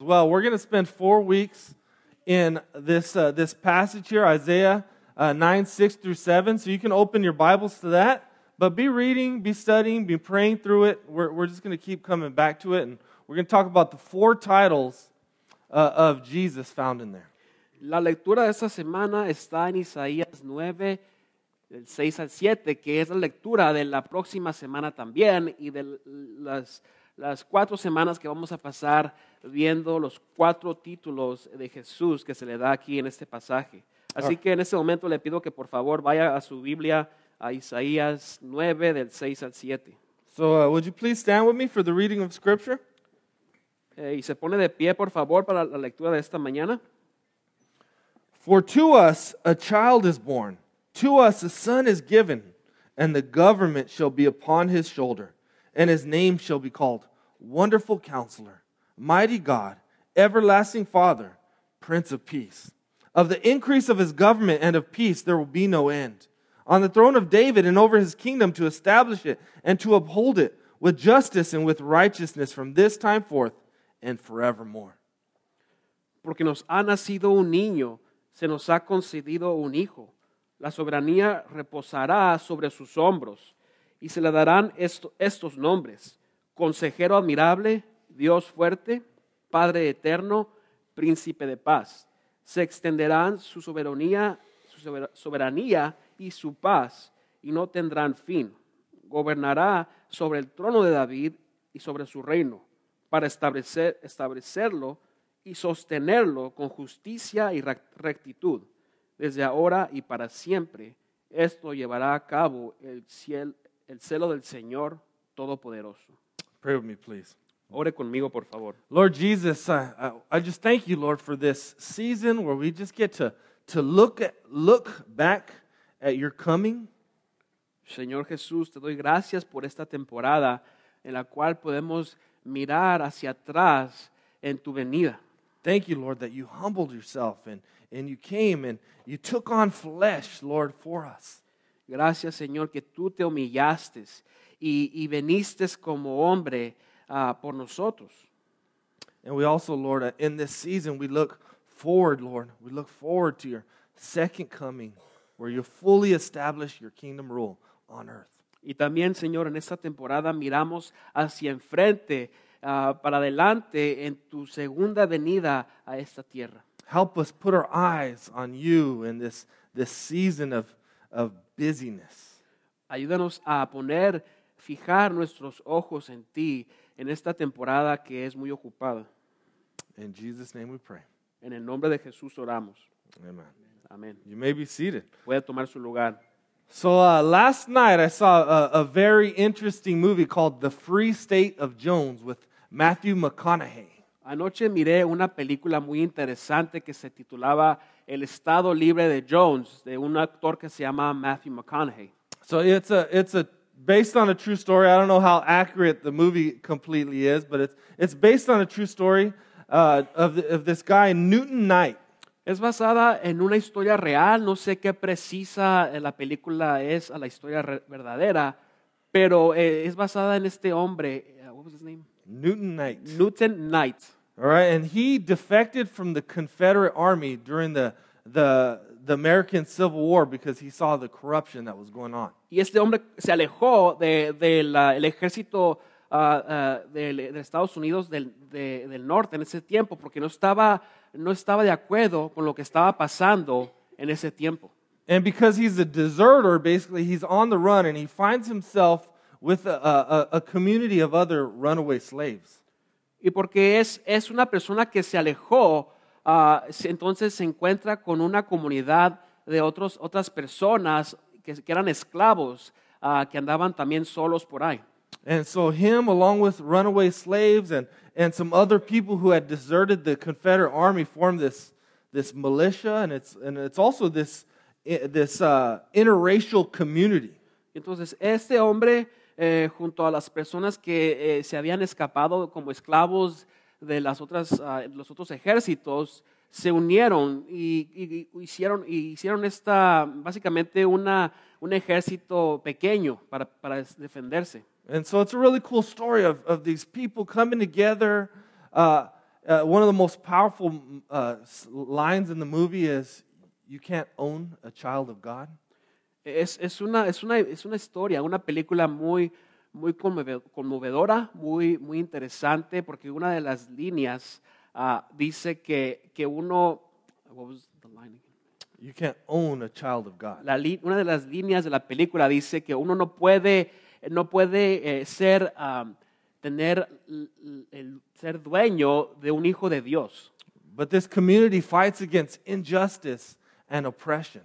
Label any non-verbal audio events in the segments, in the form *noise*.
Well, we're going to spend four weeks in this, uh, this passage here, Isaiah uh, 9, 6 through 7. So you can open your Bibles to that. But be reading, be studying, be praying through it. We're, we're just going to keep coming back to it. And we're going to talk about the four titles uh, of Jesus found in there. La lectura de esta semana está en Isaías 9, del 6 al 7, que es la lectura de la próxima semana también y de las, las cuatro semanas que vamos a pasar viendo los cuatro títulos de Jesús que se le da aquí en este pasaje. Así que en este momento le pido que por favor vaya a su Biblia a Isaías 9, del 6 al 7. So, uh, would you please stand with me for the reading of Scripture? Eh, y se pone de pie, por favor, para la lectura de esta mañana. For to us a child is born, to us a son is given, and the government shall be upon his shoulder, and his name shall be called Wonderful Counselor, Mighty God, Everlasting Father, Prince of Peace. Of the increase of his government and of peace there will be no end. On the throne of David and over his kingdom to establish it and to uphold it with justice and with righteousness from this time forth and forevermore. Porque nos ha nacido un niño, se nos ha concedido un hijo. La soberanía reposará sobre sus hombros y se le darán esto- estos nombres. Consejero admirable, Dios fuerte, Padre eterno, príncipe de paz. Se extenderán su soberanía, su sober- soberanía y su paz y no tendrán fin. Gobernará sobre el trono de David y sobre su reino para establecer, establecerlo y sostenerlo con justicia y rec- rectitud, desde ahora y para siempre. Esto llevará a cabo el, el celo del Señor Todopoderoso. Pray with me, please. Ore conmigo, por favor. Lord Jesus, I, I, I just thank you, Lord, for this season where we just get to, to look, at, look back at your coming. Señor Jesús, te doy gracias por esta temporada en la cual podemos mirar hacia atrás en tu venida. Thank you, Lord, that you humbled yourself and, and you came and you took on flesh, Lord, for us. Gracias, Señor, que tú te humillaste y, y veniste como hombre ah, por nosotros. And we also, Lord, uh, in this season, we look forward, Lord. We look forward to your second coming where you fully establish your kingdom rule on earth. Y también, Señor, en esta temporada miramos hacia enfrente, ah, para adelante, en tu segunda venida a esta tierra. Help us put our eyes on you in this, this season of, of busyness. Ayúdanos a poner, fijar nuestros ojos en ti en esta temporada que es muy ocupada. In Jesus' name we pray. En el nombre de Jesús oramos. Amen. Amén. You may be seated. Puede tomar su lugar. So uh, last night I saw a, a very interesting movie called The Free State of Jones with Matthew McConaughey. Anoche miré una película muy interesante que se titulaba El Estado Libre de Jones, de un actor que se llama Matthew McConaughey. So it's a it's a based on a true story. I don't know how accurate the movie completely is, but it's it's based on a true story uh, of the, of this guy Newton Knight. Es basada en una historia real, no sé qué precisa la película es a la historia verdadera, pero eh, es basada en este hombre, eh, what was his name? Newton Knight. Newton Knight. All right, and he defected from the Confederate Army during the the the American Civil War because he saw the corruption that was going on. Y este hombre se alejó del de, la- el ejército ah, ah, del- de, Estados Unidos del, de- del norte en ese tiempo, porque no estaba, no estaba de acuerdo con lo que estaba pasando en ese tiempo. And because he's a deserter, basically, he's on the run and he finds himself with a, a, a community of other runaway slaves. Y porque es, es una persona que se alejó, ah, entonces se encuentra con una comunidad de otros, otras personas que, que eran esclavos, ah, que andaban también solos por ahí. And so, him, along with runaway slaves and, and some other people who had deserted the Confederate Army, formed this, this militia, and it's, and it's also this, this uh, interracial community. Entonces, este hombre, eh, junto a las personas que eh, se habían escapado como esclavos de las otras, ah, los otros ejércitos, se unieron y, y- y hicieron, y hicieron esta, básicamente una, un ejército pequeño para, para defenderse. And so it's a really cool story of, of these people coming together uh, uh, one of the most powerful uh, lines in the movie is, "You can't own a child of God." Es, es, una, es, una, es una historia, una película muy, muy conmove- conmovedora, muy, muy interesante, porque una de las líneas ah, dice que, que uno, what was the line again? You can't own a child of God. La una de las líneas de la película dice que uno no puede, no puede eh, ser, ah, tener el ser dueño de un hijo de Dios. But this community fights against injustice and oppression.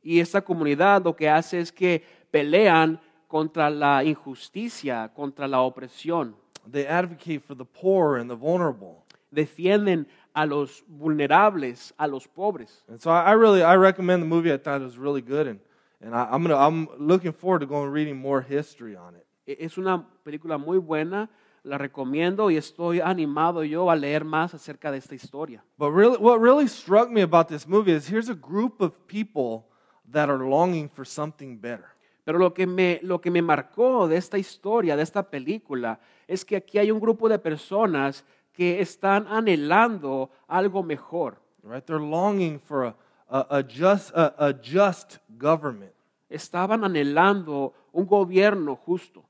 Y esta comunidad lo que hace es que pelean contra la injusticia, contra la opresión. They advocate for the poor and the vulnerable. Defienden a los vulnerables, a los pobres. And so I, really I recommend the movie. I thought it was really good, and and I, I'm gonna I'm looking forward to going and reading more history on it. Es una película muy buena, la recomiendo y estoy animado yo a leer más acerca de esta historia. But really, what really struck me about this movie is here's a group of people that are longing for something better. Pero lo que, me, lo que me marcó de esta historia, de esta película, es que aquí hay un grupo de personas que están anhelando algo mejor. Right? They're longing for a a, a just a, a just government. Estaban anhelando un gobierno justo.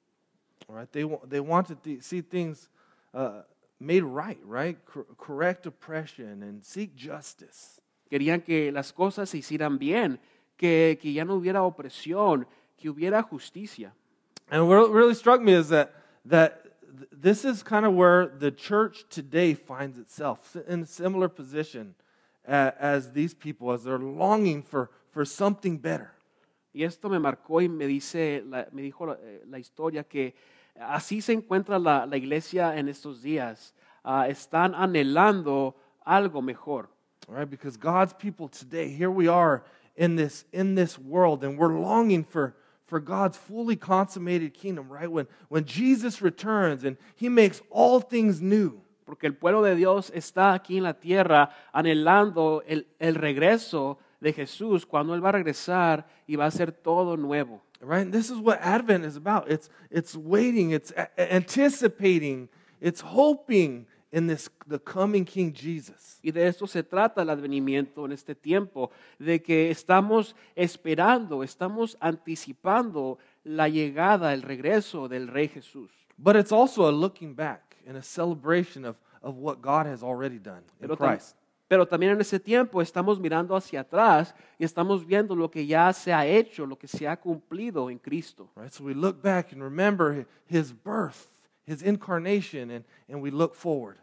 Right? They they wanted to see things uh, made right. Right? Cor- correct oppression and seek justice. Querían que las cosas se hicieran bien, que, que ya no hubiera opresión, que hubiera justicia. And what really struck me is that that this is kind of where the church today finds itself in a similar position as these people, as they're longing for, for something better. Y esto me marcó y me, dice, la- me dijo la, eh, la historia que así se encuentra la, la iglesia en estos días. Ah, están anhelando algo mejor. All right, because God's people today, here we are in this in this world, and we're longing for for God's fully consummated kingdom, right? When when Jesus returns and He makes all things new. Porque el pueblo de Dios está aquí en la tierra anhelando el, el regreso de Jesús cuando Él va a regresar y va a hacer todo nuevo. Right? And this is what Advent is about. It's it's waiting, it's anticipating, it's hoping in this the coming King Jesus. Y de esto se trata el advenimiento en este tiempo, de que estamos esperando, estamos anticipando la llegada, el regreso del Rey Jesús. But it's also a looking back and a celebration of, of what God has already done in Pero, Christ. pero también en ese tiempo estamos mirando hacia atrás y estamos viendo lo que ya se ha hecho, lo que se ha cumplido en Cristo. Right? So we look back and remember his birth, his incarnation, and, and we look forward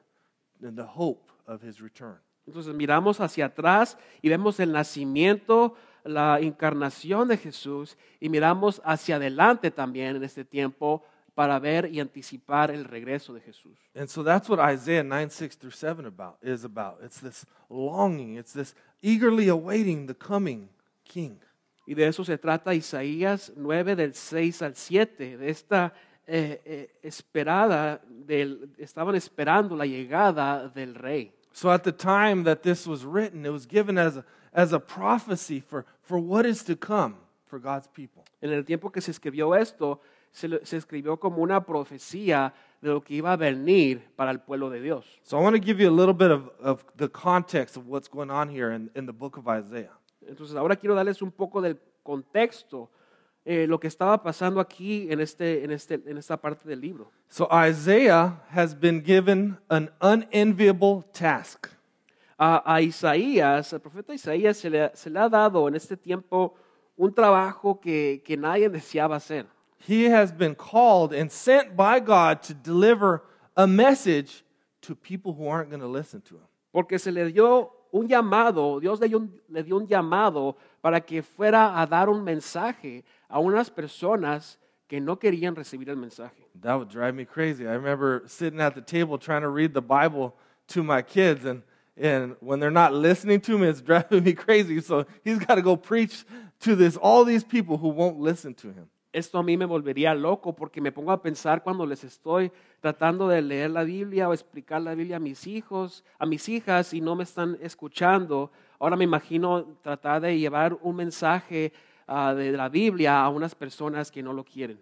in the hope of his return. Entonces miramos hacia atrás y vemos el nacimiento, la encarnación de Jesús y miramos hacia adelante también en este tiempo para ver y anticipar el regreso de Jesús. And so that's what Isaiah 9, 6 through 7 about, is about. It's this longing, it's this eagerly awaiting the coming king. Y de eso se trata Isaías 9 del 6 al 7, de esta eh, eh, esperada, del, estaban esperando la llegada del rey. So at the time that this was written, it was given as a, as a prophecy for, for what is to come for God's people. En el tiempo que se escribió esto, se, se escribió como una profecía de lo que iba a venir para el pueblo de Dios. So I want to give you a little bit of, of the context of what's going on here in, in the book of Isaiah. Entonces ahora quiero darles un poco del contexto, eh, lo que estaba pasando aquí en, este, en, este, en esta parte del libro. So Isaiah has been given an unenviable task. A, a Isaías, al profeta Isaías, se le, se le ha dado en este tiempo un trabajo que, que nadie deseaba hacer. He has been called and sent by God to deliver a message to people who aren't going to listen to him. Porque se le dio un llamado, Dios le dio un, le dio un llamado para que fuera a dar un mensaje a unas personas que no querían recibir el mensaje. That would drive me crazy. I remember sitting at the table trying to read the Bible to my kids, and, and when they're not listening to me, it's *laughs* driving me crazy. So he's got to go preach to this all these people who won't listen to him. Esto a mí me volvería loco porque me pongo a pensar cuando les estoy tratando de leer la Biblia o explicar la Biblia a mis hijos, a mis hijas y no me están escuchando. Ahora me imagino tratar de llevar un mensaje ah, de la Biblia a unas personas que no lo quieren.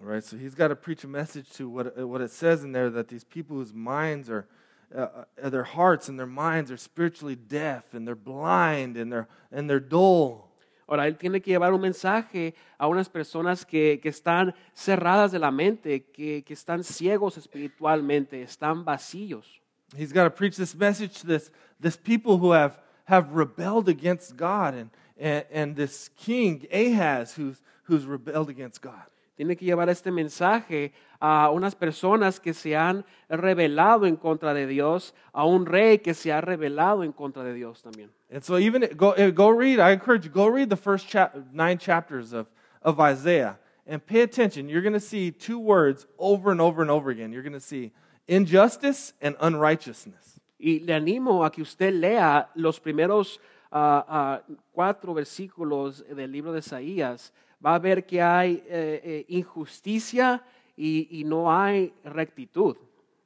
All right, so he's got to preach a message to what, what it says in there that these people whose minds are uh, uh, their hearts and their minds are spiritually deaf and they're blind and they're, and they're dull. Ahora, Él tiene que llevar un mensaje a unas personas que, que están cerradas de la mente, que, que están ciegos espiritualmente, están vacíos. He's got to preach this message to this, this people who have, have rebelled against God and, and, and this king, Ahaz, who's, who's rebelled against God. Tiene que llevar este mensaje a unas personas que se han rebelado en contra de Dios, a un rey que se ha rebelado en contra de Dios también. And so even go, eh, go read, I encourage you, go read the first chap, nine chapters of, of Isaiah and pay attention. You're going to see two words over and over and over again. You're going to see injustice and unrighteousness. Y le animo a que usted lea los primeros ah, ah, cuatro versículos del libro de Isaías. Va a ver que hay eh, eh, injusticia y, y no hay rectitud.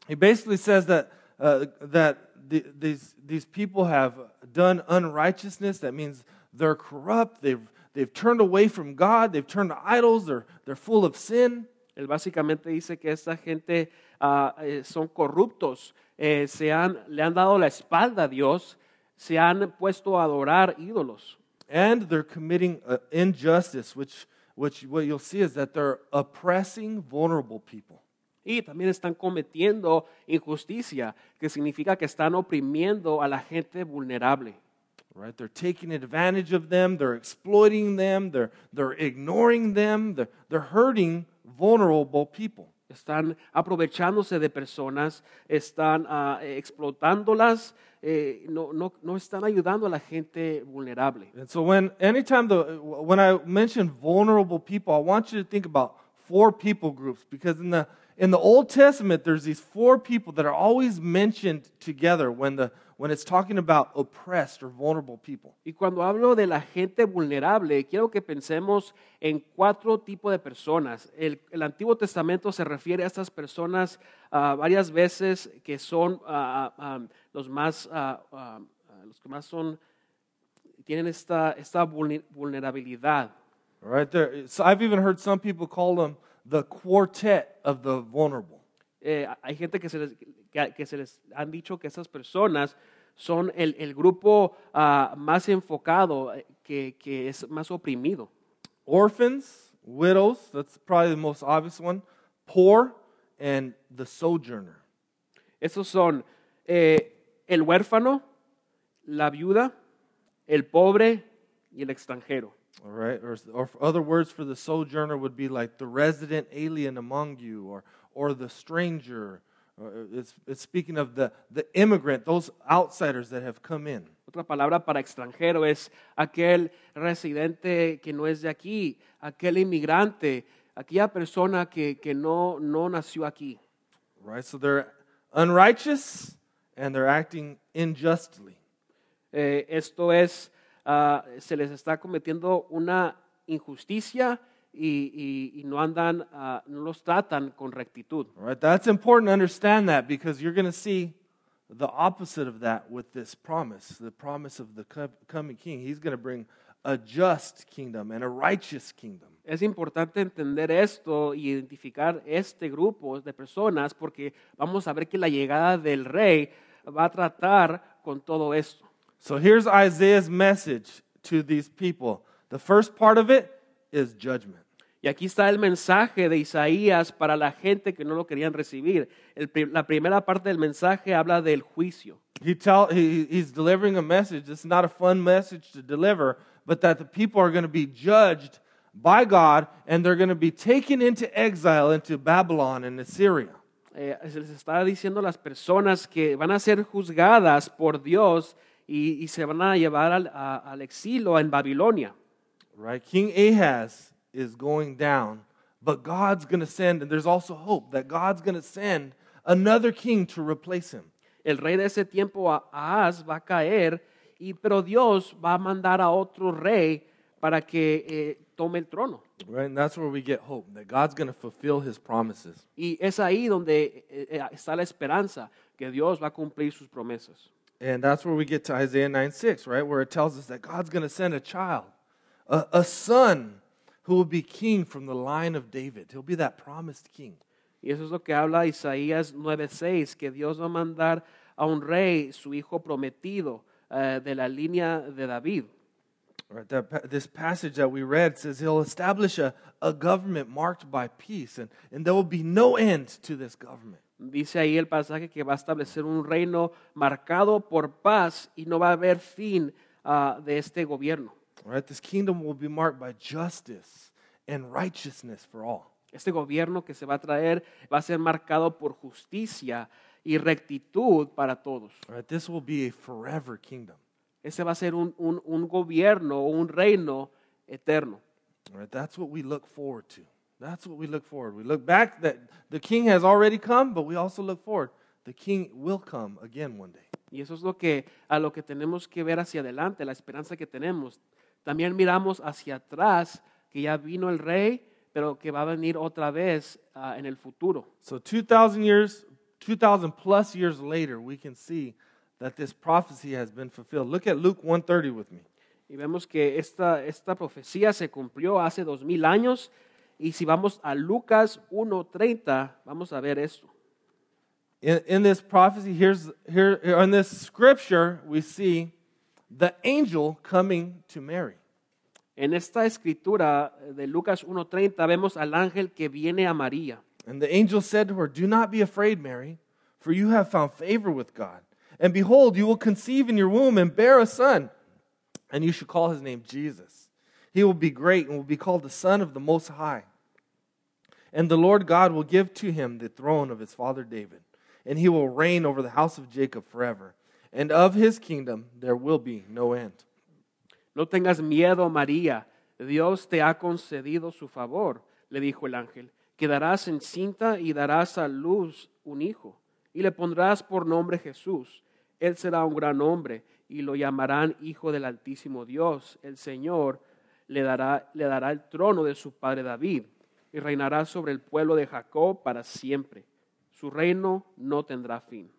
He basically says that, uh, that the, these, these people have done unrighteousness. That means they're corrupt, they've, they've turned away from God, they've turned to idols, they're, they're full of sin. Él básicamente dice que esta gente eh, son corruptos, eh, se han, le han dado la espalda a Dios, se han puesto a adorar ídolos. And they're committing uh, injustice, which, which what you'll see is that they're oppressing vulnerable people. Y también están cometiendo injusticia, que significa que están oprimiendo a la gente vulnerable. Right? They're taking advantage of them, they're exploiting them, they're, they're ignoring them, they're, they're hurting vulnerable people. Están aprovechándose de personas, están ah, explotándolas, eh, no, no, no están ayudando a la gente vulnerable. And so when anytime the when I mention vulnerable people, I want you to think about four people groups because in the in the Old Testament there's these four people that are always mentioned together when the when it's talking about oppressed or vulnerable people. Y cuando hablo de la gente vulnerable, quiero que pensemos en cuatro tipos de personas. El, el Antiguo Testamento se refiere a estas personas ah, varias veces que son ah, ah, los más, ah, los que más son, tienen esta, esta vulnerabilidad. All right there. So I've even heard some people call them the quartet of the vulnerable. Eh, hay gente que se, les, que, que se les han dicho que esas personas son el, el grupo ah, más enfocado, eh, que, que es más oprimido. Orphans, widows, that's probably the most obvious one, poor, and the sojourner. Esos son eh, el huérfano, la viuda, el pobre y el extranjero. All right, or, or other words for the sojourner would be like the resident alien among you, or or the stranger. It's it's speaking of the the immigrant, those outsiders that have come in. Otra palabra para extranjero es aquel residente que no es de aquí, aquel inmigrante, aquella persona que, que no, no nació aquí. Right, so they're unrighteous and they're acting unjustly. Eh, esto es, ah, se les está cometiendo una injusticia y, y- y no andan, ah, no los tratan con rectitud. All right, that's important to understand that because you're going to see the opposite of that with this promise, the promise of the co- coming king. He's going to bring a just kingdom and a righteous kingdom. Es importante entender esto y identificar este grupo de personas porque vamos a ver que la llegada del rey va a tratar con todo esto. So here's Isaiah's message to these people. The first part of it is judgment. Y aquí está el mensaje de Isaías para la gente que no lo querían recibir. El la primera parte del mensaje habla del juicio. He tell, he, he's delivering a message. It's not a fun message to deliver, but that the people are going to be judged by God and they're going to be taken into exile into Babylon and Assyria. Eh, se les está diciendo a las personas que van a ser juzgadas por Dios y, y se van a llevar al, a- al exilio en Babilonia. Right? King Ahaz is going down, but God's going to send, and there's also hope that God's going to send another king to replace him. El rey de ese tiempo, Ahaz, va a caer, y, pero Dios va a mandar a otro rey para que eh, tome el trono. Right? And that's where we get hope that God's going to fulfill his promises. Y es ahí donde eh, eh, está la esperanza, que Dios va a cumplir sus promesas. And that's where we get to Isaiah 9 6, right? Where it tells us that God's going to send a child, a, a son who will be king from the line of David. He'll be that promised king. Y eso es lo que habla Isaías 9:6, que Dios va a mandar a un rey, su hijo prometido eh, de la línea de David. Right, that, this passage that we read says he'll establish a, a government marked by peace, and, and there will be no end to this government. Dice ahí el pasaje que va a establecer un reino marcado por paz y no va a haber fin ah, de este gobierno. Right, this kingdom will be marked by justice and righteousness for all. Este gobierno que se va a traer va a ser marcado por justicia y rectitud para todos. Right, this will be a forever kingdom. Ese va a ser un, un- un gobierno o un reino eterno. Right, that's what we look forward to. That's what we look forward. We look back that the king has already come, but we also look forward. The king will come again one day. Y eso es lo que, a lo que tenemos que ver hacia adelante, la esperanza que tenemos. También miramos hacia atrás, que ya vino el rey, pero que va a venir otra vez ah, en el futuro. So 2000 years, 2000 plus years later, we can see that this prophecy has been fulfilled. Look at Luke 130 with me. Y vemos que esta, esta profecía se cumplió hace dos mil años. Y si vamos a Lucas 1.30, vamos a ver esto. In, in this prophecy, here's here in this scripture, we see the angel coming to Mary. En esta escritura de Lucas 1.30 vemos al ángel que viene a María. And the angel said to her, Do not be afraid, Mary, for you have found favor with God. And behold, you will conceive in your womb and bear a son, and you shall call his name Jesus. He will be great and will be called the Son of the Most High. And the Lord God will give to him the throne of his father David, and he will reign over the house of Jacob forever. And of his kingdom there will be no end. No tengas miedo, María. Dios te ha concedido su favor, le dijo el ángel. Quedarás encinta y darás a luz un hijo, y le pondrás por nombre Jesús. Él será un gran hombre, y lo llamarán Hijo del Altísimo Dios. El Señor le dará, le dará el trono de su padre David, y reinará sobre el pueblo de Jacob para siempre. Su reino no tendrá fin.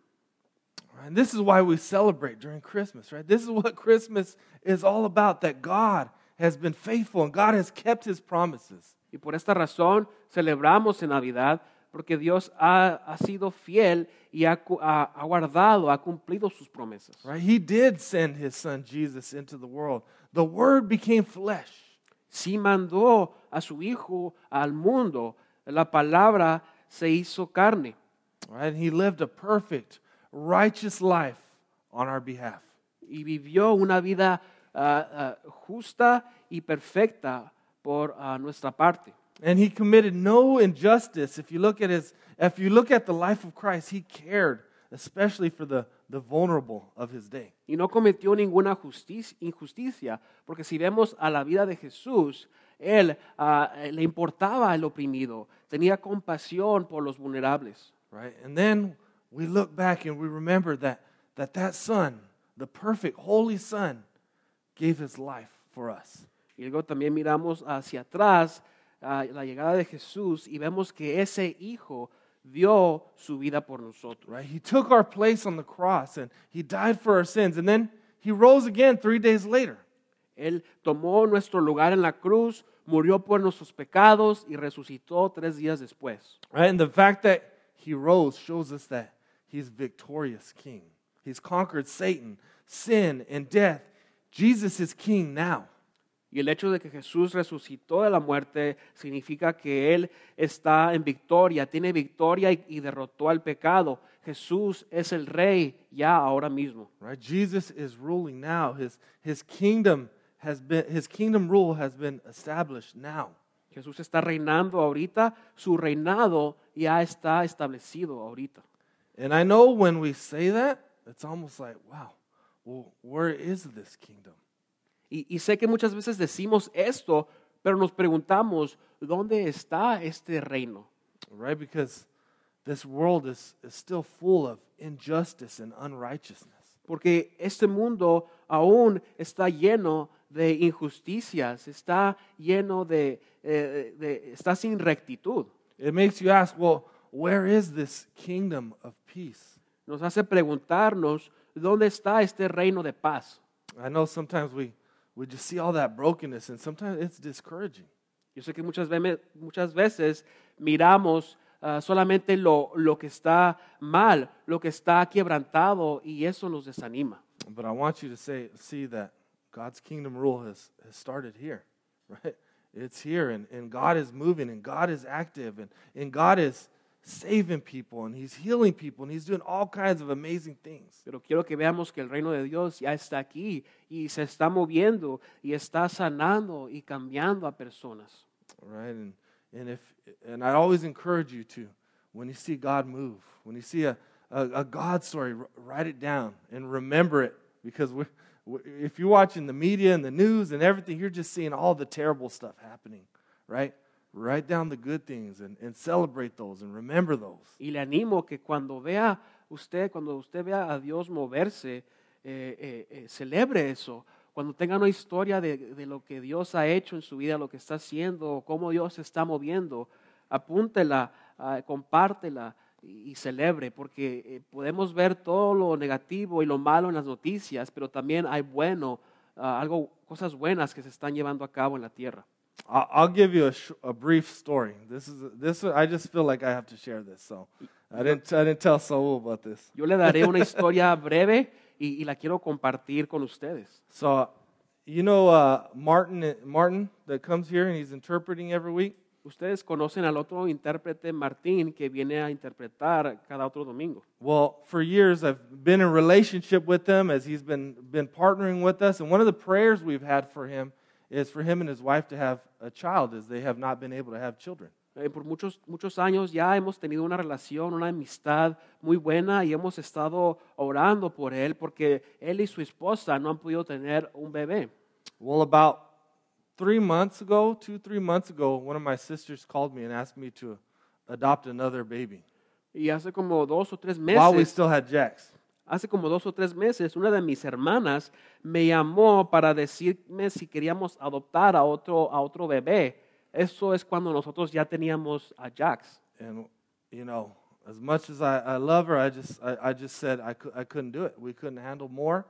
And this is why we celebrate during Christmas, right? This is what *laughs* Christmas is all about that God has been faithful and God has kept his promises. Y por esta razón celebramos en Navidad, porque Dios ha, ha sido fiel y ha, ha- ha guardado, ha cumplido sus promesas. Right? He did send his son Jesus into the world. The word became flesh. Sí mandó a su Hijo al mundo, la palabra se hizo carne And he lived a perfect, righteous life on our behalf. y vivió una vida ah, ah, justa y perfecta por ah, nuestra parte. And he committed no injustice. If you look at his if you look at the life of Christ, he cared especially for the, the vulnerable of his day. y no cometió ninguna justicia, injusticia, porque si vemos a la vida de Jesús, él ah, le importaba el oprimido, tenía compasión por los vulnerables. right? And then we look back and we remember that that, that son, the perfect, holy son, gave his life for us. Y luego también miramos hacia atrás ah, la llegada de Jesús y vemos que ese hijo dio su vida por nosotros. Right? He took our place on the cross and he died for our sins. And then he rose again three days later. Él tomó nuestro lugar en la cruz, murió por nuestros pecados y resucitó tres días después. Right? And the fact that he rose shows us that he's victorious king. He's conquered Satan, sin, and death. Jesus is king now. Y el hecho de que Jesús resucitó de la muerte significa que Él está en victoria, tiene victoria y, y derrotó al pecado. Jesús es el rey ya ahora mismo. Right? Jesus is ruling now. His, his kingdom has been his kingdom rule has been established now. Jesús está reinando ahorita, su reinado ya está establecido ahorita. And I know when we say that, it's almost like, wow, well, where is this kingdom? Y, y sé que muchas veces decimos esto, pero nos preguntamos, ¿dónde está este reino? Right? Because this world is, is still full of injustice and unrighteousness. Porque este mundo aún está lleno de injusticias, está lleno de, eh, de- está sin rectitud. It makes you ask, well, where is this kingdom of peace? Nos hace preguntarnos, ¿dónde está este reino de paz? I know sometimes we, we just see all that brokenness and sometimes it's discouraging. Yo sé que muchas, muchas veces miramos ah, solamente lo, lo que está mal, lo que está quebrantado, y eso nos desanima. But I want you to say, see that God's kingdom rule has, has started here, *laughs* right? It's here, and, and God is moving, and God is active, and, and God is saving people, and He's healing people, and He's doing all kinds of amazing things. Pero quiero que veamos que el reino de Dios ya está aquí y se está moviendo y está sanando y cambiando a personas. right? And and if and I always encourage you to, when you see God move, when you see a a, a God story, write it down and remember it because we if you're watching the media and the news and everything, you're just seeing all the terrible stuff happening, right? Write down the good things and, and celebrate those and remember those. Y le animo que cuando vea usted, cuando usted vea a Dios moverse, eh, eh, eh, celebre eso. Cuando tenga una historia de, de lo que Dios ha hecho en su vida, lo que está haciendo, cómo Dios se está moviendo, apúntela, ah, compártela y, y celebre, porque eh, podemos ver todo lo negativo y lo malo en las noticias, pero también hay bueno, ah, algo, cosas buenas que se están llevando a cabo en la tierra. I'll, I'll give you a, sh- a brief story. This is this. I just feel like I have to share this, so I didn't I didn't tell Saul about this. Yo le daré una *laughs* historia breve y, y la quiero compartir con ustedes. So, you know uh, Martin, Martin that comes here and he's interpreting every week. Ustedes conocen al otro intérprete Martín que viene a interpretar cada otro domingo. Well, for years I've been in relationship with him as he's been been partnering with us, and one of the prayers we've had for him is for him and his wife to have a child, as they have not been able to have children. Eh, por muchos, muchos años ya hemos tenido una relación, una amistad muy buena y hemos estado orando por él porque él y su esposa no han podido tener un bebé. Well, about three months ago, two three months ago, one of my sisters called me and asked me to adopt another baby Y hace como dos o tres meses. while we still had Jax. Hace como dos o tres meses, una de mis hermanas me llamó para decirme si queríamos adoptar a otro, a otro bebé. Eso es cuando nosotros ya teníamos a Jax. and you know as much as i, I love her i just I, I just said I, I couldn't do it we couldn't handle more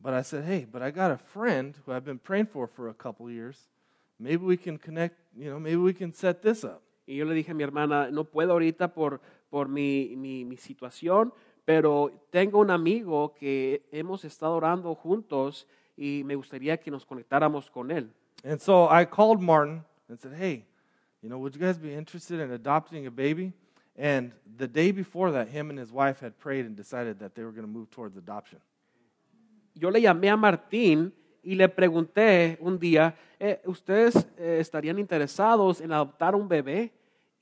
but i said hey but i got a friend who i've been praying for for a couple years maybe we can connect you know maybe we can set this up Y yo le dije a mi hermana, no puedo ahorita por, por mi, mi, mi situación, pero tengo un amigo que hemos estado orando juntos y me gustaría que nos conectáramos con él. and so i called martin and said hey you know would you guys be interested in adopting a baby and the day before that him and his wife had prayed and decided that they were going to move towards adoption Yo le llamé a Martín y le pregunté un día, eh, ¿ustedes eh, estarían interesados en adoptar un bebé?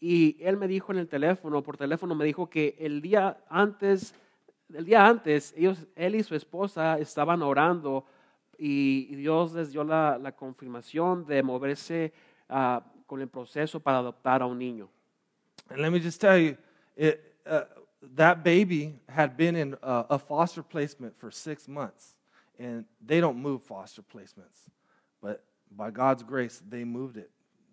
Y él me dijo en el teléfono, por teléfono me dijo que el día antes, el día antes, ellos, él y su esposa estaban orando y Dios les dio la, la confirmación de moverse ah, con el proceso para adoptar a un niño. And let me just tell you, uh, that baby had been in uh, a foster placement for six months, and they don't move foster placements, but by God's grace, they moved it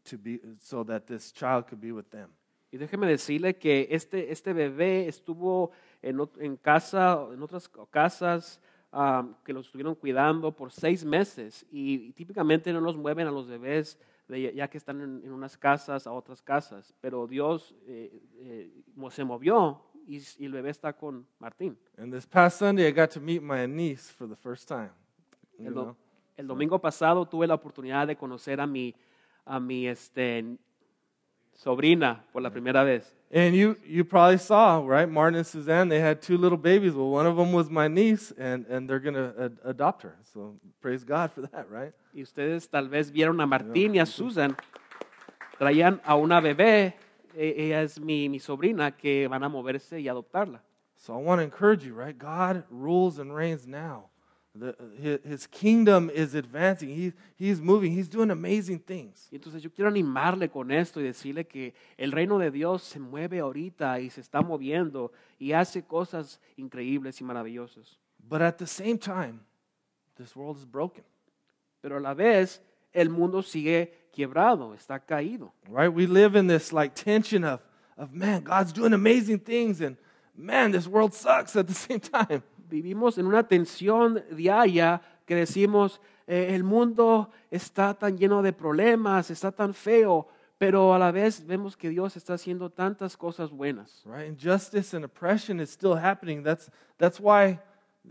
to be so that this child could be with them. Y déjeme decirle que este, este bebé estuvo en, en casa, en otras casas am, que los estuvieron cuidando por seis meses y, típicamente no los mueven a los bebés de- ya que están en, en unas casas a otras casas, pero Dios eh, eh, se movió y, y el bebé está con Martín. And this past Sunday, I got to meet my niece for the first time. El, do- el domingo pasado tuve la oportunidad de conocer a mi, a mi este, sobrina por la primera vez. And you, you probably saw, right? Martin and Suzanne, they had two little babies. Well, one of them was my niece, and, and they're going to ad- adopt her. So praise God for that, right? Y ustedes tal vez vieron a Martín y a Susan, traían a una bebé, e- ella es mi, mi sobrina, que van a moverse y adoptarla. So I want to encourage you, right? God rules and reigns now. The, his, kingdom is advancing. He, he's moving. He's doing amazing things. Y entonces yo quiero animarle con esto y decirle que el reino de Dios se mueve ahorita y se está moviendo y hace cosas increíbles y maravillosas. But at the same time, this world is broken, Pero a la vez el mundo sigue quebrado, está caído. right? We live in this like tension of, of man, God's doing amazing things, and man, this world sucks at the *laughs* same time. Vivimos en una tensión diaria que decimos, eh, el mundo está tan lleno de problemas, está tan feo, pero a la vez vemos que Dios está haciendo tantas cosas buenas. right? Injustice and oppression is still happening. That's, that's why,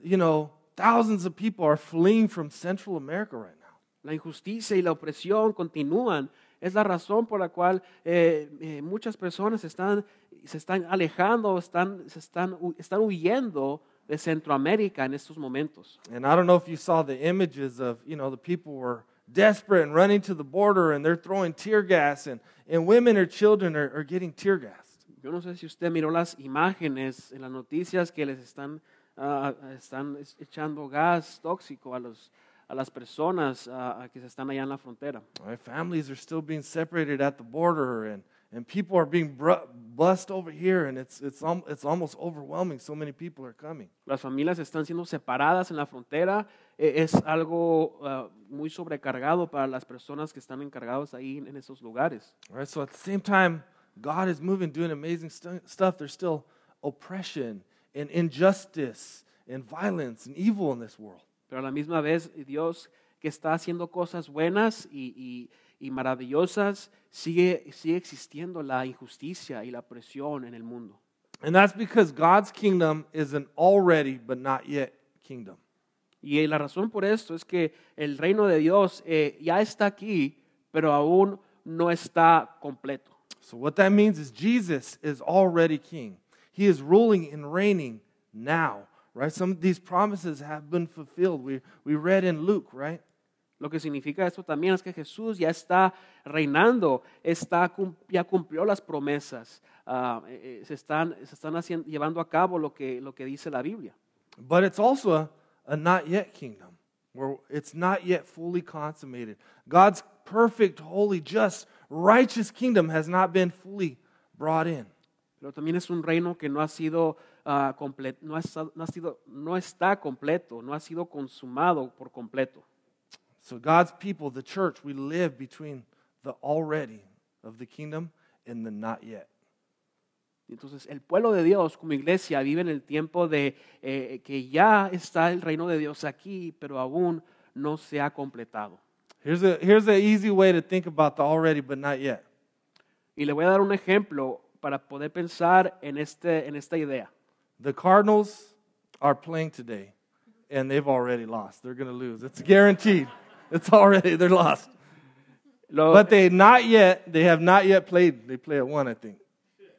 you know, thousands of people are fleeing from Central America right now. La injusticia y la opresión continúan. Es la razón por la cual eh, eh, muchas personas están, se están alejando, están, se están, están huyendo de Centroamérica en estos momentos. And I don't know if you saw the images of, you know, the people were desperate and running to the border and they're throwing tear gas and, and women or children are, are getting tear gassed. Yo no sé si usted miró las imágenes en las noticias que les están, ah, están echando gas tóxico a, los, a las personas ah, que se están allá en la frontera. All right? Families are still being separated at the border and, and people are being bru- bussed over here and it's, it's, it's almost overwhelming. So many people are coming. Las familias están siendo separadas en la frontera. Es algo ah, muy sobrecargado para las personas que están encargados ahí en esos lugares. All right? So at the same time, God is moving, doing amazing stu- stuff. There's still oppression and injustice and violence and evil in this world. Pero a la misma vez Dios que está haciendo cosas buenas y, y- y maravillosas, sigue, sigue existiendo la injusticia y la presión en el mundo. And that's because God's kingdom is an already but not yet kingdom. Y la razón por esto es que el reino de Dios eh, ya está aquí, pero aún no está completo. So, what that means is Jesus is already king. He is ruling and reigning now, right? Some of these promises have been fulfilled. We, we read in Luke, right? Lo que significa esto también es que Jesús ya está reinando, está, ya cumplió las promesas, eh, se están, se están haciendo, llevando a cabo lo que, lo que dice la Biblia. But it's also a, a not yet kingdom, where it's not yet fully consummated. God's perfect, holy, just, righteous kingdom has not been fully brought in. Pero también es un reino que no ha sido ah, comple- no, no ha sido, no está completo, no ha sido consumado por completo. So, God's people, the church, we live between the already of the kingdom and the not yet. Entonces, el pueblo de Dios como iglesia vive en el tiempo de eh, que ya está el reino de Dios aquí, pero aún no se ha completado. Here's a here's an easy way to think about the already but not yet. Y le voy a dar un ejemplo para poder pensar en, este, en esta idea. The Cardinals are playing today, and they've already lost. They're going to lose. It's guaranteed. It's already they're lost. Lo- But they not yet. They have not yet played. They play at one, I think.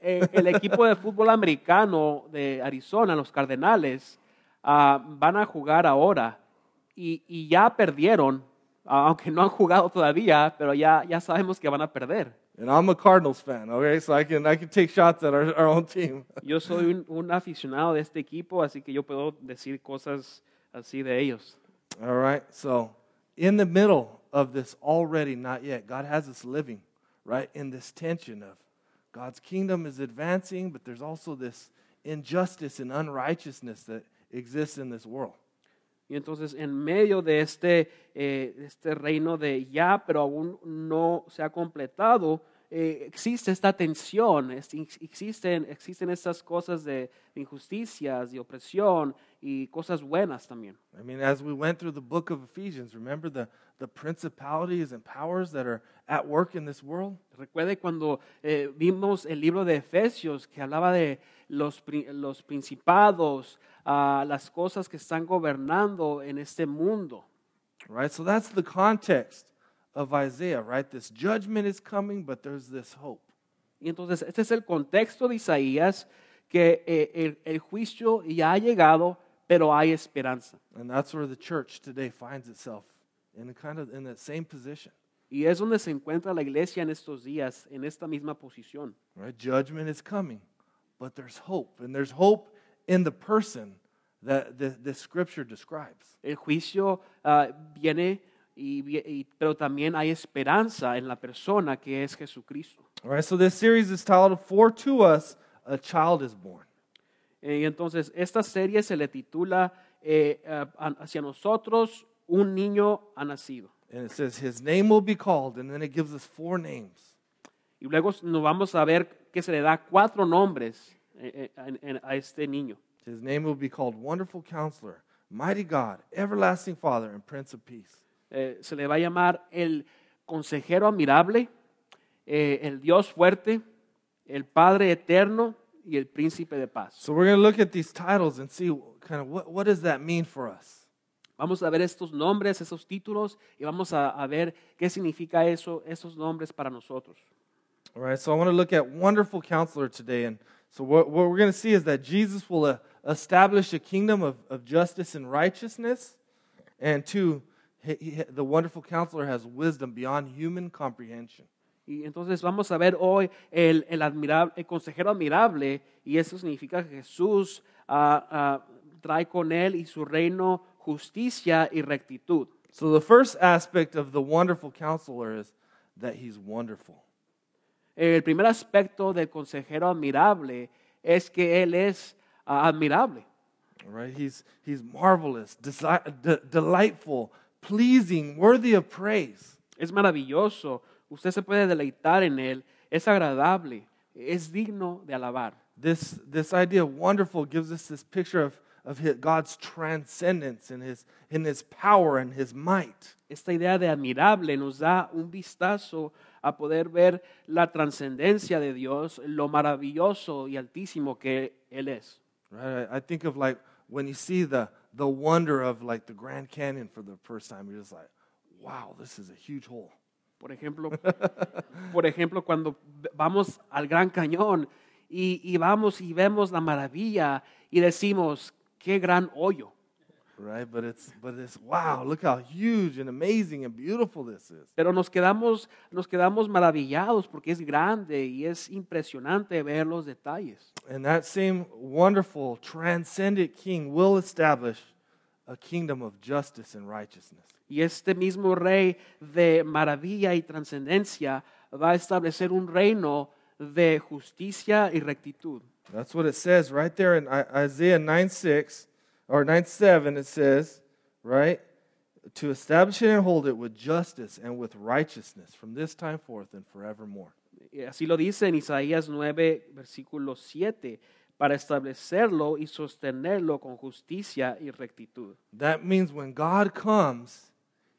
eh, el equipo de fútbol americano de Arizona, los Cardenales, ah, van a jugar ahora y, y ya perdieron, ah, aunque no han jugado todavía, pero ya, ya sabemos que van a perder. And I'm a Cardinals fan. Okay, so I can I can take shots at our, our own team. *laughs* Yo soy un, un aficionado de este equipo, así que yo puedo decir cosas así de ellos. All right. So in the middle of this already not yet, God has us living right in this tension of God's kingdom is advancing, but there's also this injustice and unrighteousness that exists in this world. Y entonces en medio de este, eh, este reino de ya, pero aún no se ha completado, eh, existe esta tensión, es- existen, existen estas cosas de, injusticias, de opresión y cosas buenas también. I mean, as we went through the book of Ephesians, remember the, the principalities and powers that are at work in this world? Recuerde cuando eh, vimos el libro de Efesios que hablaba de los, los principados, ah, las cosas que están gobernando en este mundo. Right? So that's the context of Isaiah, right? This judgment is coming, but there's this hope. Y entonces este es el contexto de Isaías, que eh, el, el juicio ya ha llegado, pero hay esperanza. And that's where the church today finds itself in kind of in that same position. Y es donde se encuentra la iglesia en estos días, en esta misma posición. Right? Judgment is coming, but there's hope. And there's hope in the person that the, the scripture describes. El juicio ah, viene, y, y- pero también hay esperanza en la persona que es Jesucristo. All right, so this series is titled For to Us a Child is Born. Eh, Y entonces esta serie se le titula eh, Hacia nosotros un niño ha nacido. And it says, His name will be called, and then it gives us four names. Y luego nos vamos a ver que se le da cuatro nombres eh, eh, a este niño. His name will be called Wonderful Counselor, Mighty God, Everlasting Father, and Prince of Peace. Eh, se le va a llamar el consejero admirable, eh, el Dios fuerte, el Padre eterno y el príncipe de paz. So we're going to look at these titles and see kind of what, what does that mean for us? Vamos a ver estos nombres, esos títulos y vamos a, a ver qué significa eso, esos nombres para nosotros. All right, so I want to look at wonderful counselor today. And so what, what we're going to see is that Jesus will uh, establish a kingdom of, of justice and righteousness. And two, he, he, the wonderful counselor has wisdom beyond human comprehension. Y entonces vamos a ver hoy el, el, admirable, el consejero admirable y eso significa que Jesús ah, ah, trae con él y su reino justicia y rectitud. So the first aspect of the wonderful counselor is that he's wonderful. El primer aspecto del consejero admirable es que él es ah, admirable. All right, he's, he's marvelous, delightful, pleasing, worthy of praise. Es maravilloso, usted se puede deleitar en él, es agradable, es digno de alabar. This, this idea of wonderful gives us this picture of, of his, God's transcendence and his, in his power and his might. Esta idea de admirable nos da un vistazo a poder ver la trascendencia de Dios, lo maravilloso y altísimo que Él es. Right? I I think of like when you see the, the wonder of like the Grand Canyon for the first time, you're just like, wow, this is a huge hole. Por ejemplo, por ejemplo cuando vamos al Gran Cañón y, y vamos y vemos la maravilla y decimos, qué gran hoyo. Right? But it's but it's wow, look how huge and amazing and beautiful this is. Pero nos quedamos, nos quedamos maravillados porque es grande y es impresionante ver los detalles. And that same wonderful, transcendent king will establish a kingdom of justice and righteousness. Y este mismo rey de maravilla y trascendencia va a establecer un reino de justicia y rectitud. That's what it says right there in Isaiah 9 6 or 9 7. It says, right? To establish it and hold it with justice and with righteousness from this time forth and forevermore. Y así lo dice en Isaías 9, versículo 7, para establecerlo y sostenerlo con justicia y rectitud. That means when God comes,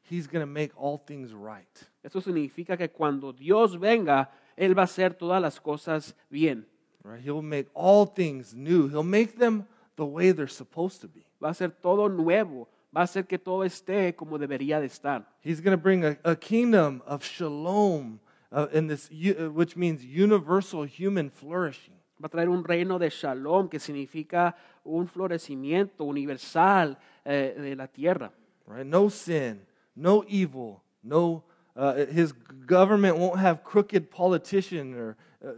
he's going to make all things right. Eso significa que cuando Dios venga, Él va a hacer todas las cosas bien. Right? He'll make all things new. He'll make them the way they're supposed to be. Va a hacer todo nuevo. Va a hacer que todo esté como debería de estar. He's going to bring a, a kingdom of shalom, uh, in this, uh, which means universal human flourishing. Va a traer un reino de shalom que significa un florecimiento universal eh, de la tierra. Right? No sin, no evil, no. Uh, his government won't have crooked politician or uh,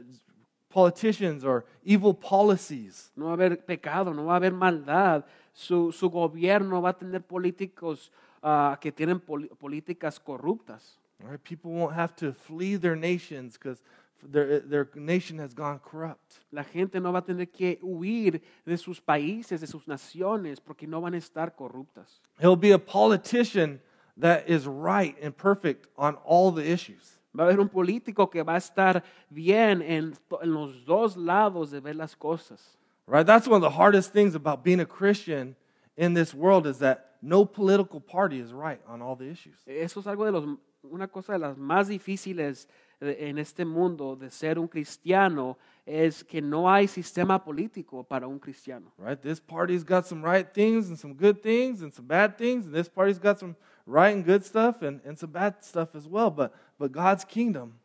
politicians or evil policies. No va a haber pecado, no va a haber maldad. Su, su gobierno va a tener políticos ah, que tienen poli- políticas corruptas. Right? People won't have to flee their nations because their, their nation has gone corrupt. La gente no va a tener que huir de sus países, de sus naciones, porque no van a estar corruptas. He'll be a politician that is right and perfect on all the issues. Va a haber un político que va a estar bien en, en los dos lados de ver las cosas. Right? That's one of the hardest things about being a Christian in this world is that no political party is right on all the issues. Eso es algo de los, una cosa de las más difíciles en este mundo de ser un cristiano, es que no hay sistema político para un cristiano. Right? This party's got some right things and some good things and some bad things, and this party's got some right and good stuff and, and some bad stuff as well. But but God's kingdom,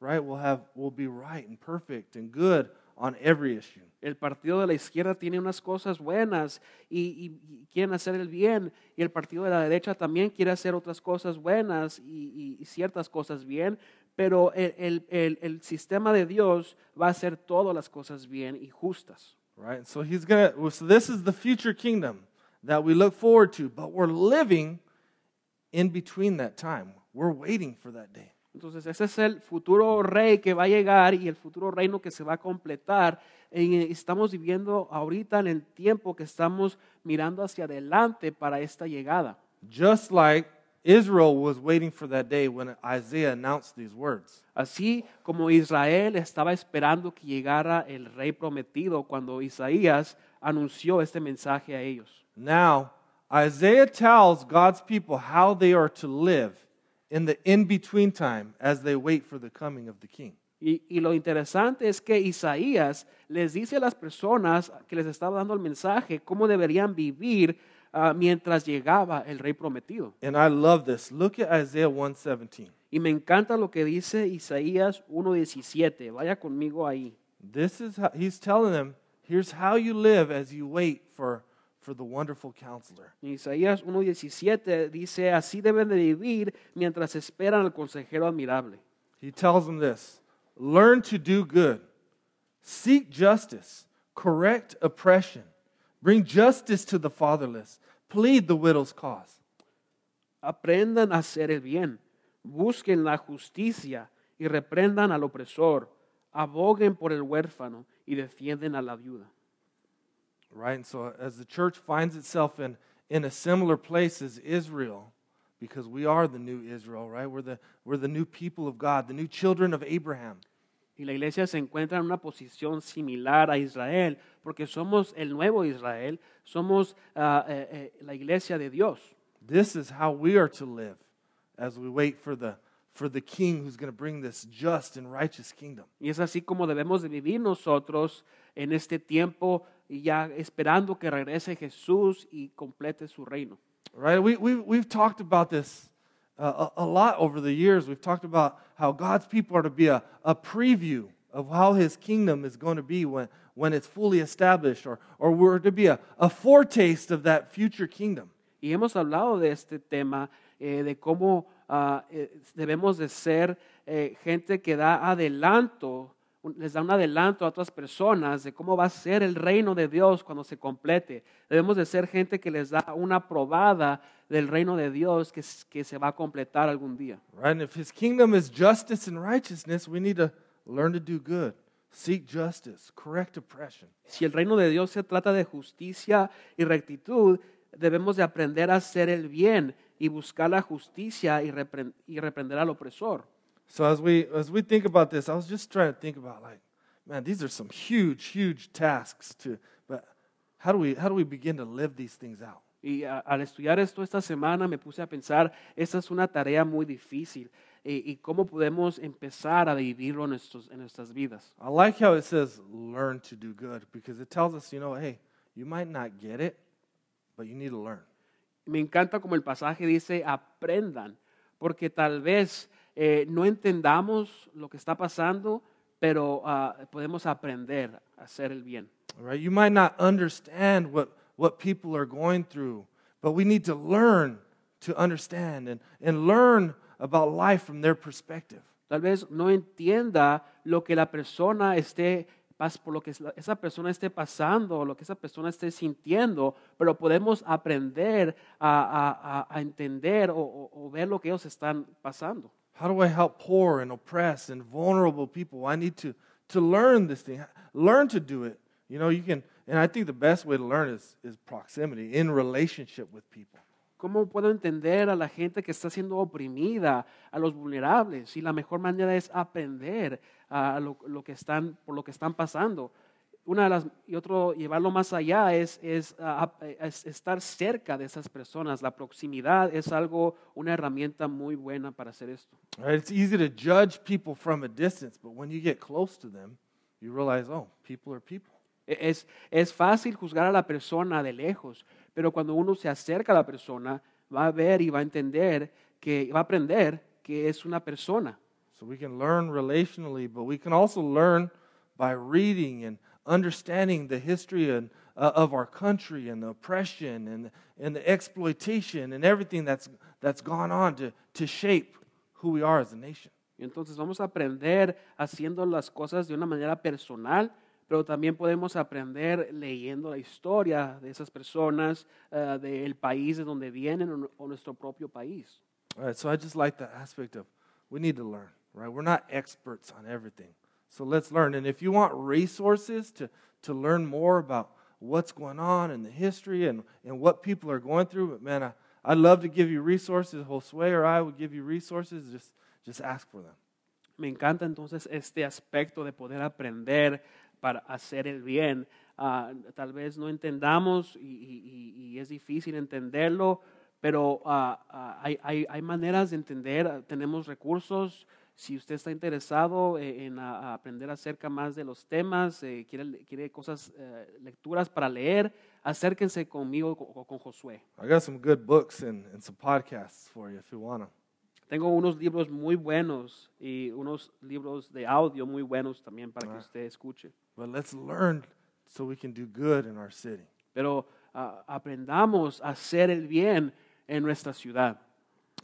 right, will have will be right and perfect and good on every issue. El partido de la izquierda tiene unas cosas buenas y, y- y quieren hacer el bien, y el partido de la derecha también quiere hacer otras cosas buenas y, y- y ciertas cosas bien, pero el, el- el- el sistema de Dios va a hacer todas las cosas bien y justas. Right? So he's gonna so this is the future kingdom that we look forward to, but we're living in between that time. We're waiting for that day. Entonces ese es el futuro rey que va a llegar y el futuro reino que se va a completar. Y estamos viviendo ahorita en el tiempo que estamos mirando hacia adelante para esta llegada. Just like Israel was waiting for that day when Isaiah announced these words. Así como Israel estaba esperando que llegara el rey prometido cuando Isaías anunció este mensaje a ellos. Now, Isaiah tells God's people how they are to live in the in between time as they wait for the coming of the king. Y, y lo interesante es que Isaías les dice a las personas que les estaba dando el mensaje cómo deberían vivir ah, mientras llegaba el rey prometido. And I love this. Look at Isaiah 117. Y me encanta lo que dice Isaías 1.17. Vaya conmigo ahí. This is how he's telling them, here's how you live as you wait for, for the wonderful counselor. Isaías 1.17 dice, así deben de vivir mientras esperan al consejero admirable. He tells them this learn to do good, seek justice, correct oppression, bring justice to the fatherless, plead the widow's cause. Aprendan a hacer el bien, busquen la justicia y reprendan al opresor, aboguen por el huérfano y defienden a la viuda. Right? And so as the church finds itself in, in a similar place as Israel, because we are the new Israel, right? We're the, we're the new people of God, the new children of Abraham. Y la iglesia se encuentra en una posición similar a Israel, porque somos el nuevo Israel, somos ah, eh, eh, la iglesia de Dios. This is how we are to live as we wait for the, for the king who's going to bring this just and righteous kingdom. Y es así como debemos de vivir nosotros en este tiempo, y ya esperando que regrese Jesús y complete su reino. Right? We, we, we've talked about this uh, a, a lot over the years. We've talked about how God's people are to be a, a preview of how his kingdom is going to be when, when it's fully established, or, or we're to be a, a foretaste of that future kingdom. Y hemos hablado de este tema, eh, de cómo eh, debemos de ser eh, gente que da adelanto, les da un adelanto a otras personas de cómo va a ser el reino de Dios cuando se complete. Debemos de ser gente que les da una probada del reino de Dios que, se va a completar algún día. Right? And if his kingdom is justice and righteousness, we need to learn to do good, seek justice, correct oppression. Si el reino de Dios se trata de justicia y rectitud, debemos de aprender a hacer el bien y buscar la justicia y reprender al opresor. So as we as we think about this, I was just trying to think about like, man, these are some huge, huge tasks to but how do we how do we begin to live these things out? Y a- al estudiar esto esta semana me puse a pensar, esta es una tarea muy difícil y, y cómo podemos empezar a vivirlo en, nuestros- en nuestras vidas. I like how it says learn to do good because it tells us, you know, hey, you might not get it, but you need to learn. Me encanta como el pasaje dice, aprendan, porque tal vez eh, no entendamos lo que está pasando, pero ah, podemos aprender a hacer el bien. All right? You might not understand what, what people are going through, but we need to learn to understand and, and learn about life from their perspective. Tal vez no entienda lo que la persona esté por lo que esa- persona esté pasando, lo que esa persona esté sintiendo, pero podemos aprender a, a- a- a entender o, o- o ver lo que ellos están pasando. How do I help poor and oppressed and vulnerable people? I need to, to learn this thing, learn to do it. You know, you can, and I think the best way to learn is, is proximity, in relationship with people. ¿Cómo puedo entender a la gente que está siendo oprimida, a los vulnerables? Y la mejor manera es aprender a lo, lo que están, por lo que están pasando. Una de las, y otro, llevarlo más allá es, es, ah, es estar cerca de esas personas. La proximidad es algo, una herramienta muy buena para hacer esto. It's easy to judge people from a distance, but when you get close to them, you realize, oh, people are people. E- Es, es fácil juzgar a la persona de lejos, pero cuando uno se acerca a la persona, va a ver y va a entender que va a aprender que es una persona. So we can learn relationally, but we can also learn by reading and understanding the history and, uh, of our country and the oppression and, and the exploitation and everything that's, that's gone on to, to shape who we are as a nation. Y entonces vamos a aprender haciendo las cosas de una manera personal, pero también podemos aprender leyendo la historia de esas personas, eh, del país de donde vienen o, o nuestro propio país. All right, so I just like that aspect of we need to learn, right? We're not experts on everything. So let's learn. And if you want resources to, to learn more about what's going on in the history and, and what people are going through, but man, I, I'd love to give you resources. Josue or I would give you resources. Just, just ask for them. Me encanta entonces este aspecto de poder aprender para hacer el bien. Ah, tal vez no entendamos y, y- y- es difícil entenderlo, pero ah, ah, hay, hay, hay maneras de entender, tenemos recursos. Si usted está interesado eh, en aprender acerca más de los temas, eh, quiere, quiere cosas, eh, lecturas para leer, acérquense conmigo o con Josué. I got some good books and, and some podcasts for you if you want them. Tengo unos libros muy buenos y unos libros de audio muy buenos también para que Ah. usted escuche. But let's learn so we can do good in our city. Pero ah, aprendamos a hacer el bien en nuestra ciudad.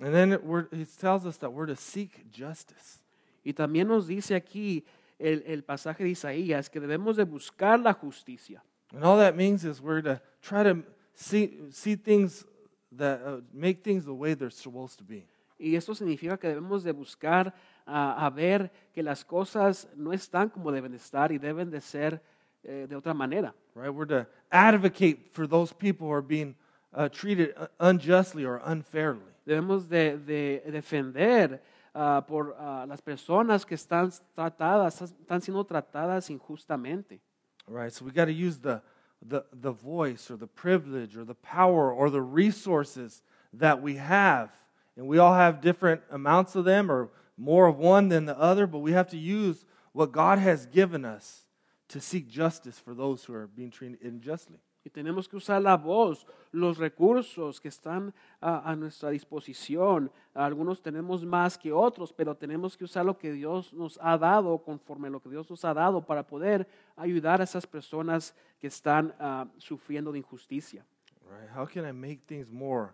And then he tells us that we're to seek justice. Y también nos dice aquí el, el pasaje de Isaías que debemos de buscar la justicia. And all that means is we're to try to see, see things that uh, make things the way they're supposed to be. Y esto significa que debemos de buscar ah, a ver que las cosas no están como deben de estar y deben de ser eh, de otra manera. Right? We're to advocate for those people who are being uh, treated uh, unjustly or unfairly. Debemos de, de defender ah, por ah, las personas que están tratadas, están siendo tratadas injustamente. Right? So we got to use the, the, the voice or the privilege or the power or the resources that we have. And we all have different amounts of them or more of one than the other, but we have to use what God has given us to seek justice for those who are being treated unjustly. Y tenemos que usar la voz, los recursos que están ah, a nuestra disposición. Algunos tenemos más que otros, pero tenemos que usar lo que Dios nos ha dado, conforme a lo que Dios nos ha dado, para poder ayudar a esas personas que están ah, sufriendo de injusticia. Right? How can I make things more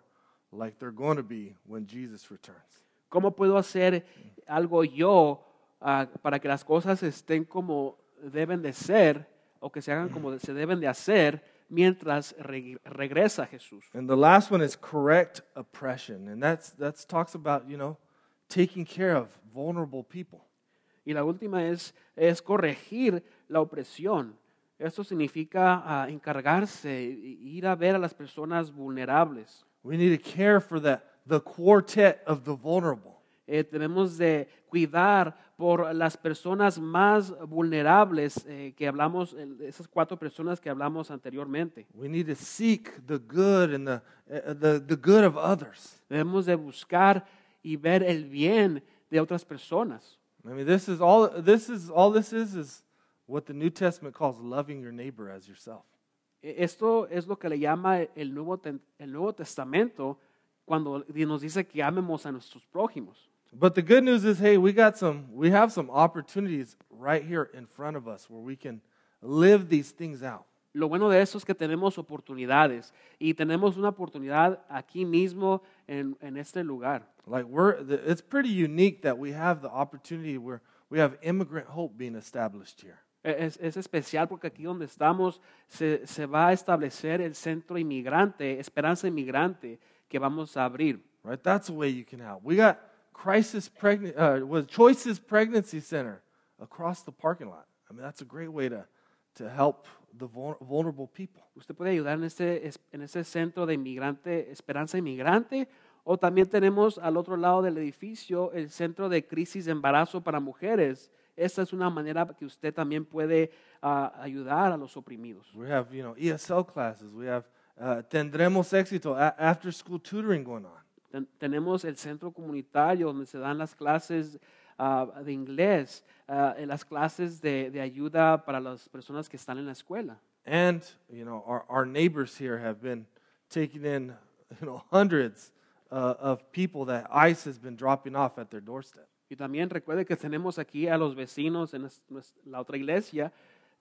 like they're going to be when Jesus returns? ¿Cómo puedo hacer algo yo ah, para que las cosas estén como deben de ser o que se hagan como se deben de hacer mientras re- regresa Jesús? And the last one is correct oppression. And that's that's talks about, you know, taking care of vulnerable people. Y la última es, es corregir la opresión. Esto significa ah, encargarse, ir a ver a las personas vulnerables. We need to care for the, the quartet of the vulnerable. Eh, tenemos de cuidar por las personas más vulnerables eh, que hablamos, esas cuatro personas que hablamos anteriormente. We need to seek the good and the, the, the good of others. Debemos de buscar y ver el bien de otras personas. I mean, this is all this is all this is is what the New Testament calls loving your neighbor as yourself. E- Esto es lo que le llama el Nuevo, el Nuevo Testamento cuando nos dice que amemos a nuestros prójimos. But the good news is, hey, we got some we have some opportunities right here in front of us where we can live these things out. Lo bueno de eso es que tenemos oportunidades y tenemos una oportunidad aquí mismo en, en este lugar. Like we're the, it's pretty unique that we have the opportunity where we have immigrant hope being established here. Es, es especial porque aquí donde estamos se, se va a establecer el centro inmigrante, esperanza inmigrante, que vamos a abrir. Right? That's the way you can help. We got crisis pregnant uh, was choices pregnancy center across the parking lot. I mean, that's a great way to to help the vulnerable people. Usted puede ayudar en ese, es- en ese centro de inmigrante, esperanza inmigrante, o también tenemos al otro lado del edificio el centro de crisis de embarazo para mujeres. Esta es una manera que usted también puede ah, ayudar a los oprimidos. We have, you know, ESL classes. We have uh, Tendremos Éxito after school tutoring going on. Ten- tenemos el centro comunitario donde se dan las clases ah, de inglés, ah, en las clases de, de ayuda para las personas que están en la escuela. And, you know, our, our neighbors here have been taking in, you know, *laughs* hundreds uh, of people that ICE has been dropping off at their doorstep. Y también recuerde que tenemos aquí a los vecinos en la otra iglesia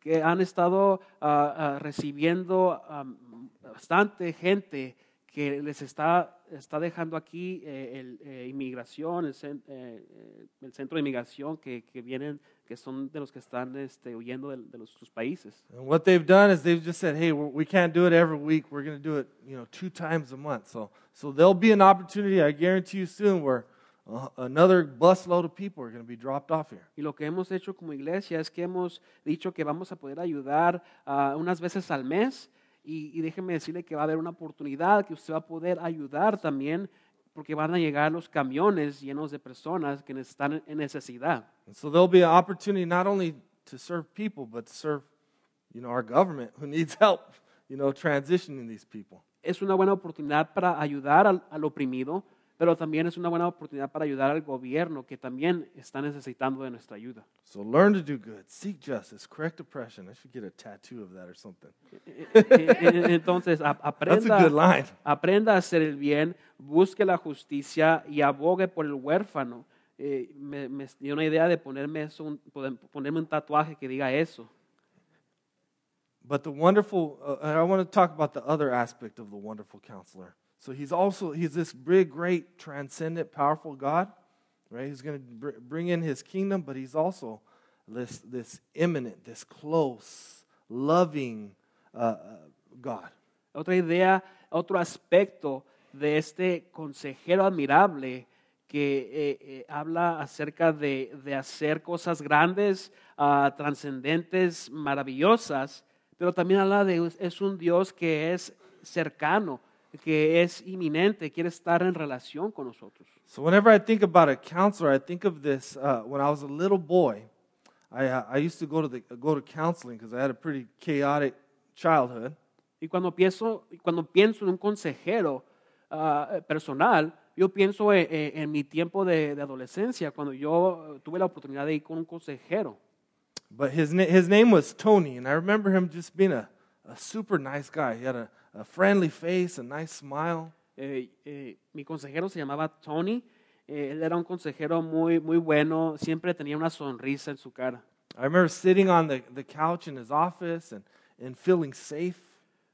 que han estado ah, recibiendo am, bastante gente que les está, está dejando aquí eh, el, eh, inmigración, el, eh, el centro de inmigración que, que vienen, que son de los que están este, huyendo de, de los, sus países. And what they've done is they've just said, hey, we can't do it every week. We're going to do it, you know, two times a month. So, so there'll be an opportunity, I guarantee you soon, where uh, another busload of people are going to be dropped off here. Y lo que hemos hecho como iglesia es que hemos dicho que vamos a poder ayudar ah, unas veces al mes y, y déjeme decirle que va a haber una oportunidad que usted va a poder ayudar también porque van a llegar los camiones llenos de personas que están en necesidad. And so there'll be an opportunity not only to serve people, but to serve, you know, our government who *laughs* needs help, you know, transitioning these people. es una buena oportunidad para ayudar al, al oprimido, pero también es una buena oportunidad para ayudar al gobierno que también está necesitando de nuestra ayuda. So learn to do good, seek justice, correct oppression. I should get a tattoo of that or something. Eh, *laughs* eh, Entonces, a- That's a good aprenda, line. aprenda a hacer el bien, busque la justicia y abogue por el huérfano. Eh, me, me dio una idea de ponerme, eso, un- ponerme un tatuaje que diga eso. But the wonderful, uh, I want to talk about the other aspect of the wonderful counselor. So he's also, he's this big, great, transcendent, powerful God, right? He's going to br- bring in his kingdom, but he's also this, this imminent, this close, loving uh, uh, God. Otra idea, otro aspecto de este consejero admirable que eh, eh, habla acerca de, de hacer cosas grandes, ah, trascendentes, maravillosas, pero también habla de es un Dios que es cercano, que es inminente, quiere estar en relación con nosotros. So whenever I think about a counselor, I think of this. Uh, when I was a little boy, I, uh, I used to go to the go to counseling because I had a pretty chaotic childhood. Y cuando pienso, cuando pienso en un consejero ah, personal, yo pienso en, en- en mi tiempo de, de adolescencia, cuando yo tuve la oportunidad de ir con un consejero. But his his name was Tony, and I remember him just being a, a super nice guy. He had a, a friendly face, a nice smile. Eh, eh, mi consejero se llamaba Tony. eh, él era un consejero muy, muy bueno, siempre tenía una sonrisa en su cara. I remember sitting on the, the couch in his office and, and feeling safe.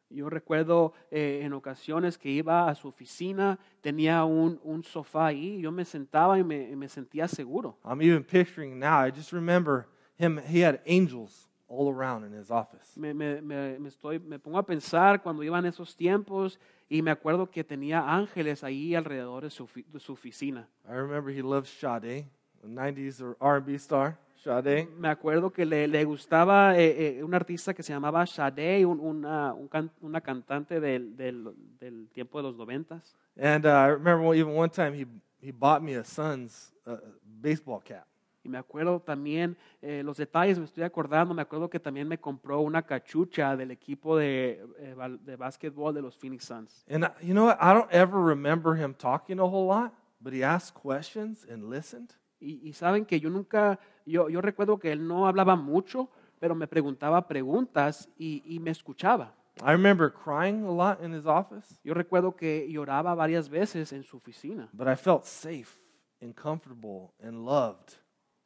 Yo recuerdo eh, en ocasiones que iba a su oficina, tenía un, un sofá ahí, yo me sentaba y me, me sentía seguro. I'm even picturing now. I just remember him. He had angels all around in his office. Me, me, me, me estoy, me pongo a pensar cuando iban esos tiempos y me acuerdo que tenía ángeles ahí alrededor de su, de su oficina. I remember he loved Sade, a 90s R&B star. Sade. Me acuerdo que le, le gustaba eh, eh, un artista que se llamaba Sade, un- una, un can- una cantante del, del, del tiempo de los noventas. And uh, I remember even one time he, he bought me a Suns uh, baseball cap. Y me acuerdo también, eh, los detalles me estoy acordando, me acuerdo que también me compró una cachucha del equipo de, eh, de básquetbol de los Phoenix Suns. And I- you know what? I don't ever remember him talking a whole lot, but he asked questions and listened. Y, y saben que yo nunca, yo, yo recuerdo que él no hablaba mucho, pero me preguntaba preguntas y, y me escuchaba. I remember crying a lot in his office, Yo recuerdo que lloraba varias veces en su oficina, but I felt safe and comfortable and loved.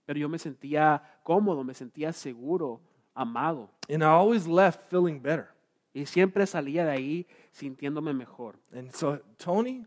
Pero yo me sentía cómodo, me sentía seguro, amado. And I always left feeling better. Y siempre salía de ahí sintiéndome mejor. And so Tony,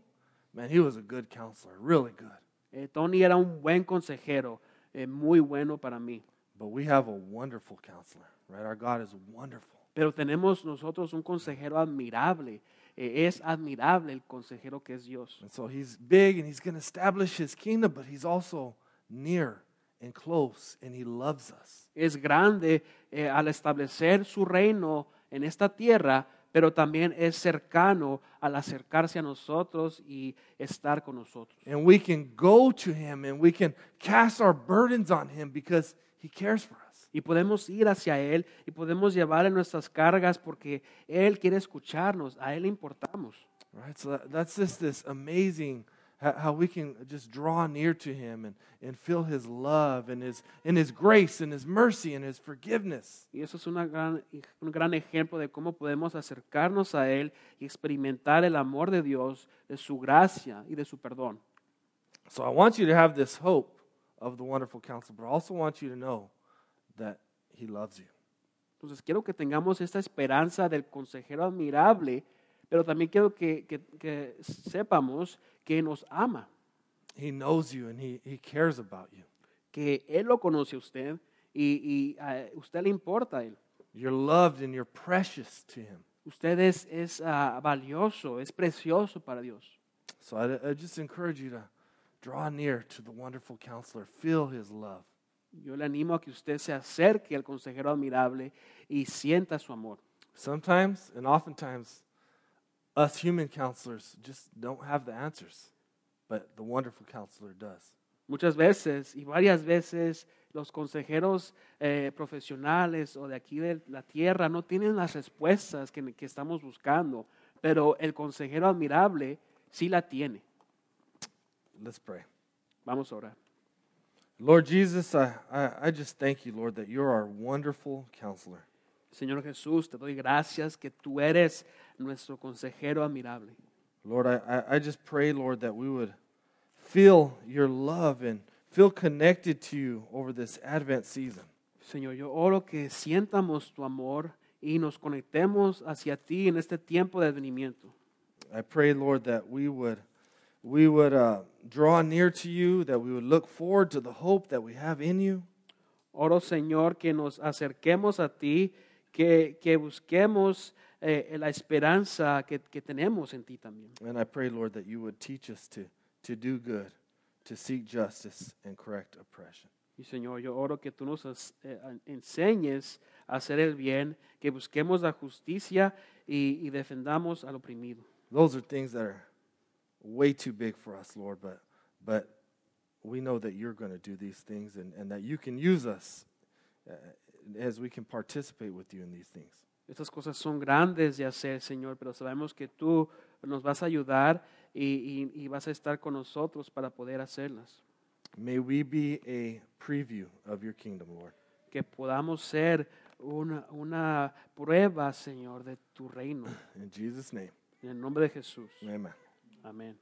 man, he was a good counselor, really good. Eh, Tony era un buen consejero, eh, muy bueno para mí. But we have a wonderful counselor, right? Our God is wonderful. Pero tenemos nosotros un consejero admirable. Eh, es admirable el consejero que es Dios. And so he's big and he's going to establish his kingdom, but he's also near and close and he loves us. Es grande eh, al establecer su reino en esta tierra, pero también es cercano al acercarse a nosotros y estar con nosotros. And we can go to him and we can cast our burdens on him because he cares for us. Y podemos ir hacia Él y podemos llevarle nuestras cargas porque Él quiere escucharnos, a Él le importamos. Right? So that, that's just this amazing how, we can just draw near to him and, and feel his love and his, and his grace and his mercy and his forgiveness. Y eso es una gran, un gran ejemplo de cómo podemos acercarnos a Él y experimentar el amor de Dios, de su gracia y de su perdón. So I want you to have this hope of the wonderful counsel, but I also want you to know that he loves you. Entonces quiero que tengamos esta esperanza del consejero admirable, pero también quiero que, que- que sepamos que nos ama, He knows you and he, he cares about you. que Él lo conoce a usted y, y a usted le importa a Él. You're loved and you're precious to him. Usted es, es ah, valioso, es precioso para Dios. So I, I just encourage you to draw near to the wonderful counselor, feel his love. Yo le animo a que usted se acerque al consejero admirable y sienta su amor. Sometimes and oftentimes, us human counselors just don't have the answers, but the wonderful counselor does. Muchas veces y varias veces los consejeros eh, profesionales o de aquí de la tierra no tienen las respuestas que, que estamos buscando, pero el consejero admirable sí la tiene. Let's pray. Vamos a orar. Lord Jesus, I, I, I just thank you, Lord, that you're our wonderful counselor. Señor Jesús, te doy gracias que tú eres nuestro consejero admirable. Lord, I, I, just pray, Lord, that we would feel your love and feel connected to you over this Advent season. Señor, yo oro que sientamos tu amor y nos conectemos hacia ti en este tiempo de advenimiento. I pray, Lord, that we would we would uh, draw near to you, that we would look forward to the hope that we have in you. Oro, Señor, que nos acerquemos a ti, que, que busquemos eh, la esperanza que, que tenemos en ti también. And I pray, Lord, that you would teach us to, to do good, to seek justice and correct oppression. Y Señor, yo oro que tú nos eh, enseñes a hacer el bien, que busquemos la justicia y, y defendamos al oprimido. Those are things that are way too big for us, Lord, but, but we know that you're going to do these things and, and that you can use us uh, as we can participate with you in these things. Estas cosas son grandes de hacer, Señor, pero sabemos que tú nos vas a ayudar y, y- y vas a estar con nosotros para poder hacerlas. May we be a preview of your kingdom, Lord. Que podamos ser una, una prueba, Señor, de tu reino. In Jesus' name, En el nombre de Jesús. amen. Amén.